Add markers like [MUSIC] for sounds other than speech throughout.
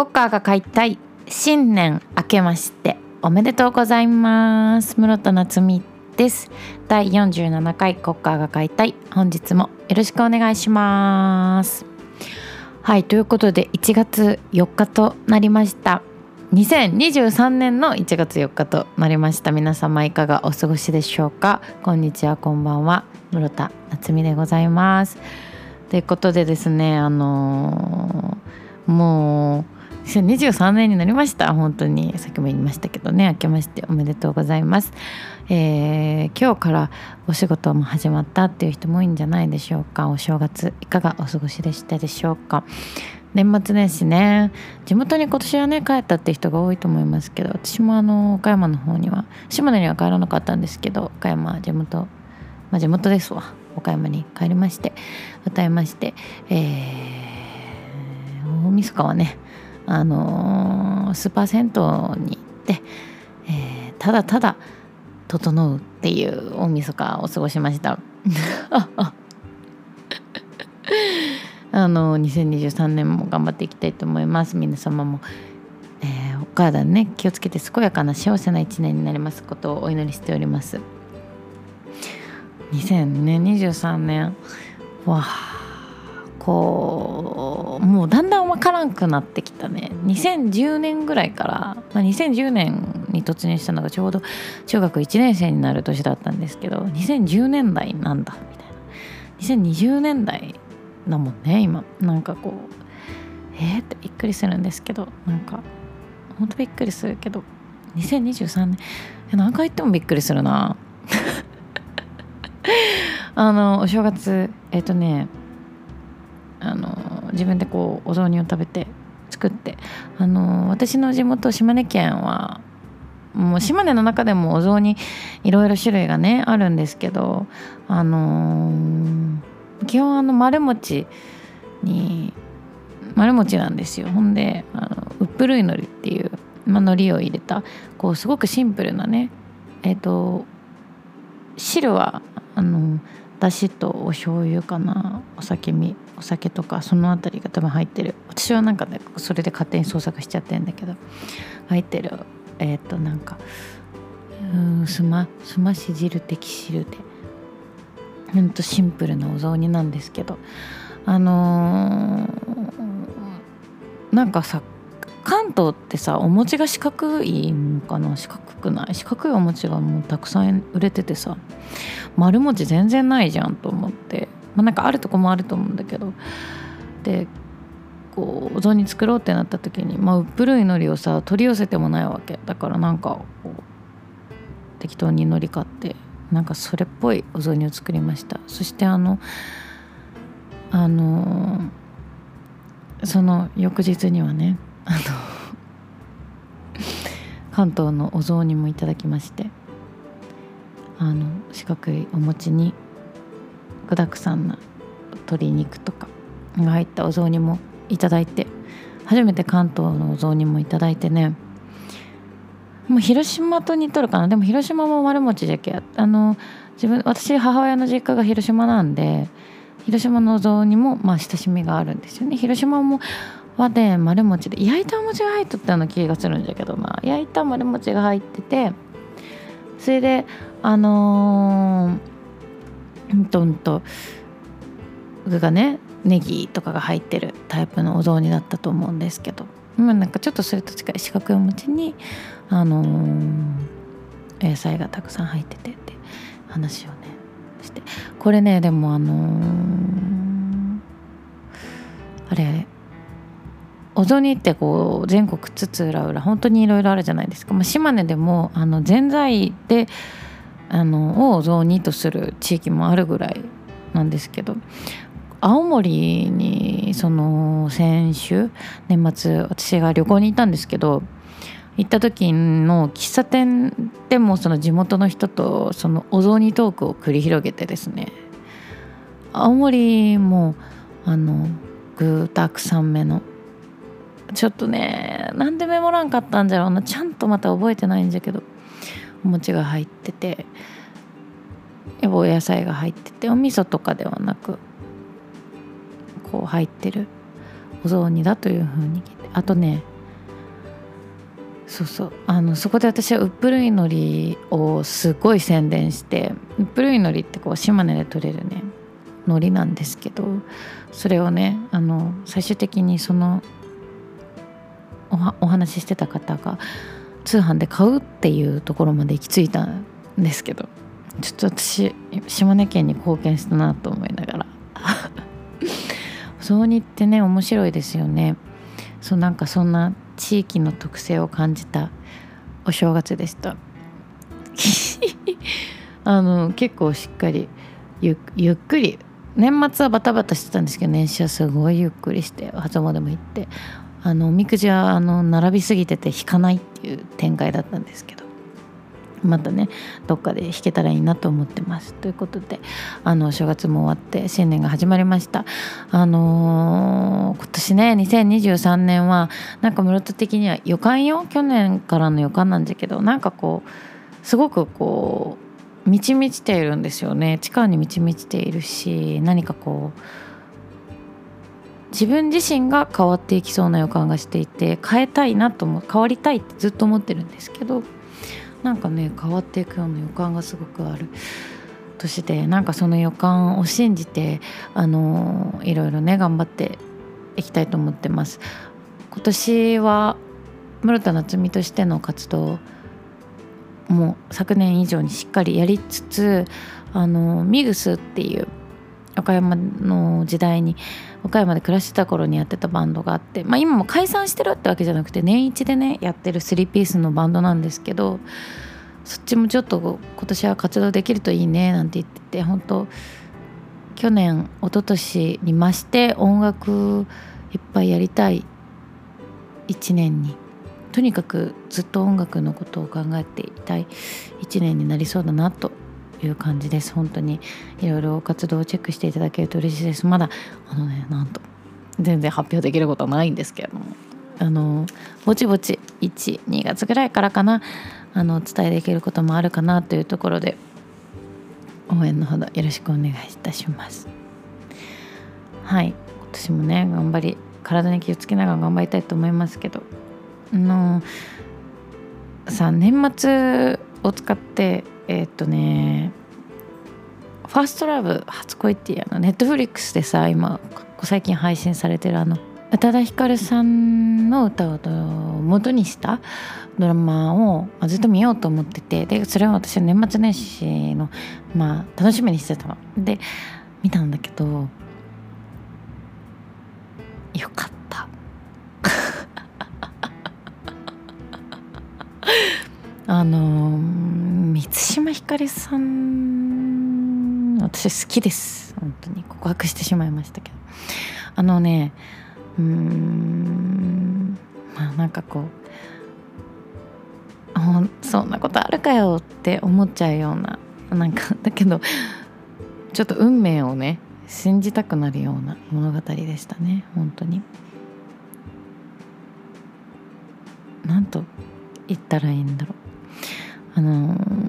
国歌が買いたい新年明けましておめでとうございます。室田夏美です。第47回国歌が買いたい本日もよろしくお願いします。はいということで1月4日となりました。2023年の1月4日となりました。皆様いかがお過ごしでしょうか？こんにちはこんばんは。室田夏美でございます。ということでですねあのー、もう2023年になりました。本当に。さっきも言いましたけどね。明けましておめでとうございます、えー、今日からお仕事も始まったっていう人も多いんじゃないでしょうか。お正月いかがお過ごしでしたでしょうか。年末年始ね。地元に今年はね帰ったって人が多いと思いますけど私もあの岡山の方には島根には帰らなかったんですけど岡山地元まあ地元ですわ。岡山に帰りまして歌いましてえー、大晦日はねあのー、スーパー銭湯に行って、えー、ただただ整うっていう大晦日を過ごしました。[LAUGHS] あの2023年も頑張っていきたいと思います。皆様も、えー、お体ね気をつけて健やかな幸せな一年になりますことをお祈りしております。2023年わあ。こうもうだんだん分からんくなってきたね。2010年ぐらいから、まあ、2010年に突入したのがちょうど中学1年生になる年だったんですけど2010年代なんだみたいな。2020年代だもんね今。なんかこうえー、ってびっくりするんですけどなんかほんとびっくりするけど2023年何回言ってもびっくりするな。[LAUGHS] あのお正月えっ、ー、とねあの自分でこうお雑煮を食べて作って。あの私の地元島根県はもう島根の中でもお雑煮いろいろ種類がねあるんですけどあの基本あの丸餅に丸餅なんですよ。ほんであのうっぷるいのりっていう、まあ、海苔を入れたこうすごくシンプルなねえっ、ー、と汁はあのだしとお醤油かなお酒みお酒とかその辺りが多分入ってる。私はなんかねそれで勝手に創作しちゃってんだけど。入ってるえっ、ー、となんかうんすますまし汁的汁で。ほんとシンプルなお雑煮なんですけど。あのー、なんかさ関東ってさお餅が四角いのかな？四角くない？四角いお餅がもうたくさん売れててさ。丸餅全然ないじゃんと思って、まあ、なんかあるとこもあると思うんだけど。でこうお雑煮作ろうってなった時に、まあ、古い海苔をさ取り寄せてもないわけ。だからなんか適当に海苔買ってなんかそれっぽいお雑煮を作りました。そしてあのあのその翌日にはねあの [LAUGHS] 関東のお雑煮もいただきましてあの四角いお餅に具だくさんな鶏肉とかが入ったお雑煮もいただいて初めて関東のお雑煮もいただいてね。もう広島と似とるかな。でも広島も丸餅じゃけあの自分私母親の実家が広島なんで広島のお雑煮もまあ親しみがあるんですよね。広島もはね丸餅で焼いたお餅が入っとったような気がするんじゃけどな。焼いた丸餅が入っててそれであのー、うんとんと具がねネギとかが入ってるタイプのお雑煮だったと思うんですけど。まあなんかちょっとそれと近い四角いお餅にあのー、野菜がたくさん入っててって話をねして。これねでもあのー、あれあれお雑煮ってこう全国津々浦々本当にいろいろあるじゃないですか、まあ、島根でもあのぜんざいであのを雑煮とする地域もあるぐらいなんですけど青森にその先週年末私が旅行に行ったんですけど行った時の喫茶店でもその地元の人とそのお雑煮トークを繰り広げてですね青森もあの具たくさんめのちょっとねなんでメモらんかったんだろうな。ちゃんとまた覚えてないんだけど。お餅が入っててお野菜が入っててお味噌とかではなくこう入ってるお雑煮だというふうに聞いてあとねそうそうあのそこで私はウップルイノリをすごい宣伝してウップルイノリってこう島根で取れるね海苔なんですけどそれをねあの最終的にそのお話ししてた方が通販で買うっていうところまで行き着いたんですけどちょっと私島根県に貢献したなと思いながら。そうにってね面白いですよね。そうなんかそんな地域の特性を感じたお正月でした。[LAUGHS] あの結構しっかりゆっくり年末はバタバタしてたんですけど年始はすごいゆっくりして初詣も行ってあのおみくじはあの並びすぎてて引かないっていう展開だったんですけどまたねどっかで弾けたらいいなと思ってます。ということであの正月も終わって新年が始まりました。あのー、今年ね2023年はなんか室戸的には予感よ？去年からの予感なんだけどなんかこうすごくこう満ち満ちているんですよね。地下に満ち満ちているし何かこう自分自身が変わっていきそうな予感がしていて変えたいなと思変わりたいってずっと思ってるんですけどなんかね変わっていくような予感がすごくある。年でなんかその予感を信じてあのいろいろね頑張っていきたいと思ってます。今年は室田夏美としての活動も昨年以上にしっかりやりつつあのミグスっていう岡山の時代に岡山で暮らしてた頃にやってたバンドがあって、まあ、今も解散してるってわけじゃなくて年一でねやってる3ピースのバンドなんですけどそっちもちょっと今年は活動できるといいねなんて言ってて本当去年一昨年に増して音楽いっぱいやりたい1年にとにかくずっと音楽のことを考えていたい1年になりそうだなという感じです。本当にいろいろ活動をチェックしていただけると嬉しいです。まだあのねなんと全然発表できることはないんですけれども。あのぼちぼち12月ぐらいからかなあのお伝えできることもあるかなというところで応援のほどよろしくお願いいたします。はい。今年もね頑張り体に気をつけながら頑張りたいと思いますけどあのさあ年末を使ってえー、っとねファーストラブ初恋っていうあのネットフリックスでさ今最近配信されてるあの宇多田ヒカルさんの歌を元にしたドラマをずっと見ようと思っててでそれは私は年末年始のまあ楽しみにしてたの。で見たんだけどよかった。[LAUGHS] あの満島ひかりさん。私好きです。本当に告白してしまいましたけど。あのねうーんまあなんかこうそんなことあるかよって思っちゃうようななんかだけどちょっと運命をね信じたくなるような物語でしたね本当に。なんと言ったらいいんだろう。あのー、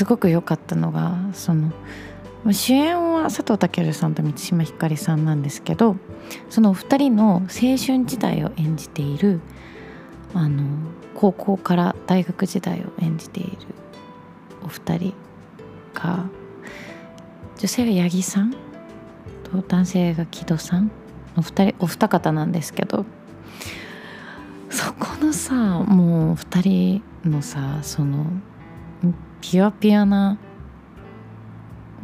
すごく良かったのがその主演は佐藤健さんと満島ひかりさんなんですけどそのお二人の青春時代を演じているあの高校から大学時代を演じているお二人が女性が八木さんと男性が木戸さんお二人お二方なんですけどそこのさもう2人のさそのピュアピュアな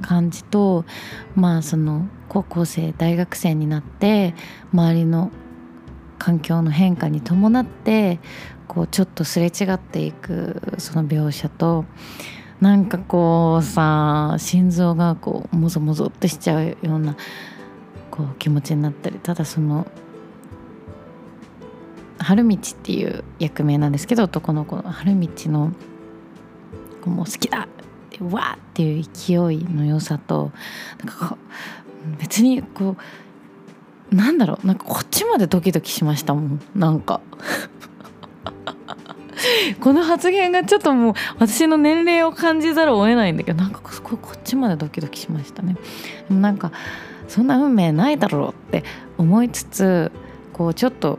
感じとまあその高校生大学生になって周りの環境の変化に伴ってこうちょっとすれ違っていくその描写となんかこうさ心臓がこうもぞもぞってしちゃうようなこう気持ちになったりただその春道っていう役名なんですけど男の子の春道のもう好きだってわーっていう勢いの良さとなんか別にこうなんだろうなんかこっちまでドキドキしましたもん。なんか。[LAUGHS] この発言がちょっともう私の年齢を感じざるを得ないんだけどなんかここっちまでドキドキしましたね。でもなんかそんな運命ないだろうって思いつつこうちょっと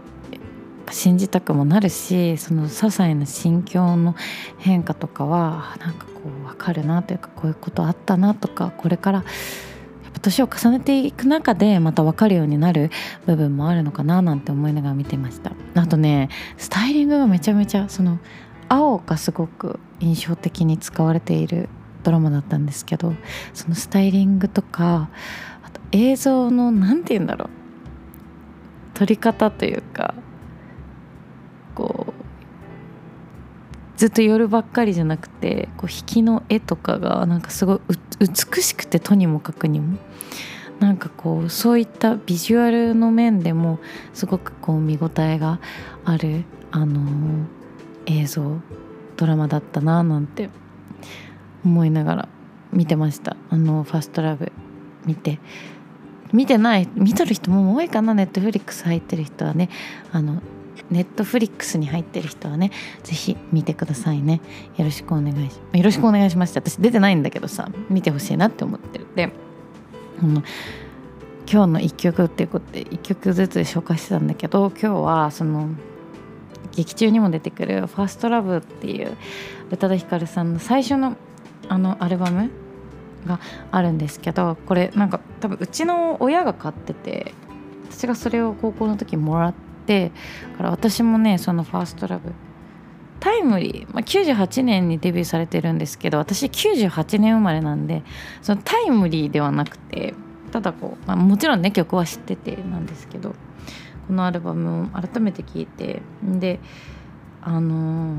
ぱ信じたくもなるしその些細な心境の変化とかはなんかこう分かるなというかこういうことあったなとかこれからやっぱ年を重ねていく中でまた分かるようになる部分もあるのかななんて思いながら見てました。あとねスタイリングがめちゃめちゃその青がすごく印象的に使われているドラマだったんですけどそのスタイリングとかあと映像の何て言うんだろう撮り方というかずっと夜ばっかりじゃなくてこう引きの絵とかがなんかすごい美しくてとにもかくにも。なんかこうそういったビジュアルの面でもすごくこう見応えがあるあの映像ドラマだったななんて思いながら見てました。あのファストラブ見て。見てない見とる人も多いかなネットフリックス入ってる人はね。あのネットフリックスに入ってる人はね是非見てくださいね。よろしくお願いしよろしくお願いします私出てないんだけどさ見てほしいなって思ってる。であの今日の1曲っていうことで1曲ずつ紹介してたんだけど今日はその劇中にも出てくる「ファーストラブっていう宇多田ヒカルさんの最初のあのアルバムがあるんですけどこれなんか多分うちの親が買ってて私がそれを高校の時もらってだから私もねその「ファーストラブ。タイムリー、まあ、98年にデビューされてるんですけど私98年生まれなんでそのタイムリーではなくてただこう、まあ、もちろんね曲は知っててなんですけどこのアルバムを改めて聴いてであの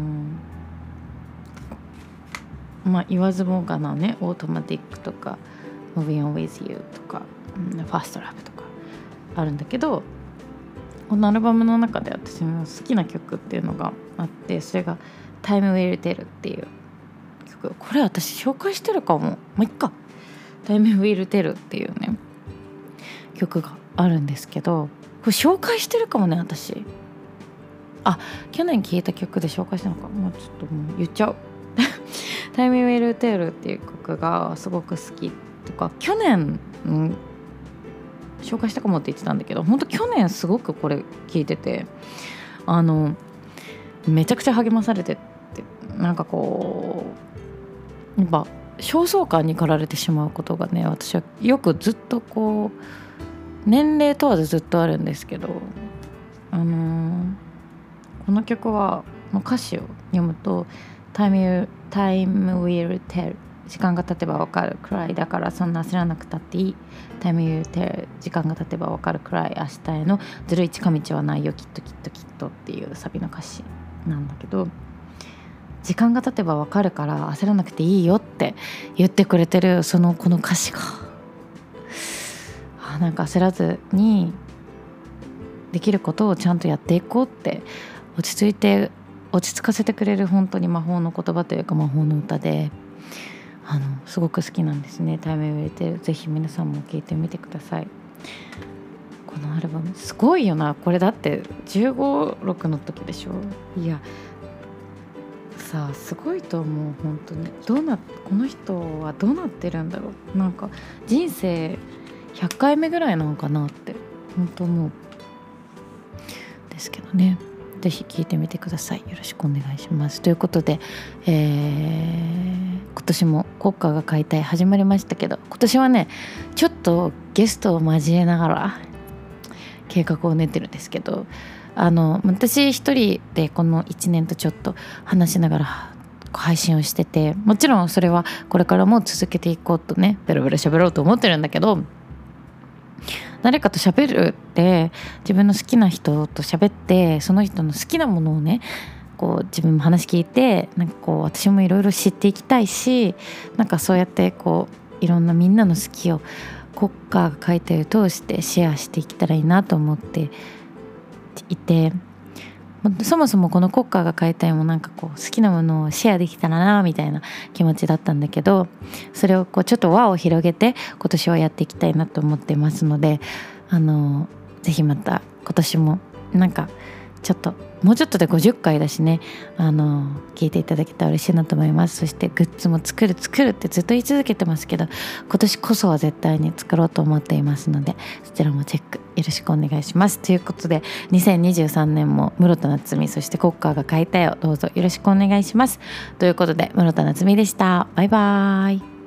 ー、まあ言わずもがなね「オートマティック」とか「Moving On With You」とか「ファーストラブとかあるんだけどこのアルバムの中で私の好きな曲っていうのがあってそれが「Time Will Tell」っていう曲。これ私紹介してるかも。もういっか「Time Will Tell」っていうね曲があるんですけどこれ紹介してるかもね私。あ去年聴いた曲で紹介したのか。もうちょっともう言っちゃう「タイム・ウェル・テル」っていう曲がすごく好きとか去年、紹介したかもって言ってたんだけど本当去年すごくこれ聴いててあのめちゃくちゃ励まされてってなんかこうやっぱ焦燥感に駆られてしまうことがね私はよくずっとこう年齢問わずずっとあるんですけどあのー、この曲は歌詞を読むと「Time, time will tell」時間が経てば分かるくらいだからそんな焦らなくたっていい Time will tell 時間が経てば分かるくらい明日へのずるい近道はないよきっときっときっとっていうサビの歌詞なんだけど時間が経てば分かるから焦らなくていいよって言ってくれてるそのこの歌詞が。あなんか焦らずにできることをちゃんとやっていこうって落ち着いて落ち着かせてくれる本当に魔法の言葉というか魔法の歌で。あのすごく好きなんですね「タイムウェイテル」ぜひ皆さんも聴いてみてください。このアルバムすごいよな。これだって1 5 6の時でしょ。いやさあすごいと思う本当に。どうなこの人はどうなってるんだろう。なんか人生100回目ぐらいなのかなって本当思う。ですけどね。是非聞いてみてください。よろしくお願いします。ということで、えー、今年も国歌が解体始まりましたけど今年はねちょっとゲストを交えながら計画を練ってるんですけどあの私一人でこの1年とちょっと話しながら配信をしててもちろんそれはこれからも続けていこうとねベロベロ喋ろうと思ってるんだけど誰かと喋るって自分の好きな人と喋ってその人の好きなものをねこう自分も話聞いてなんかこう私もいろいろ知っていきたいしなんかそうやってこういろんなみんなの好きを国家が書いてる通してシェアしていけたらいいなと思っていてそもそもこの国家が解体もなんかこう好きなものをシェアできたらなみたいな気持ちだったんだけどそれをこうちょっと輪を広げて今年はやっていきたいなと思ってますのであのぜひまた今年もなんかちょっともうちょっとで50回だしねあの聞いていただけたら嬉しいなと思います。そしてグッズも作る作るってずっと言い続けてますけど今年こそは絶対に作ろうと思っていますのでそちらもチェックよろしくお願いします。ということで2023年も室田夏美そして国歌が書いたよ。どうぞよろしくお願いします。ということで室田夏美でした。バイバーイ。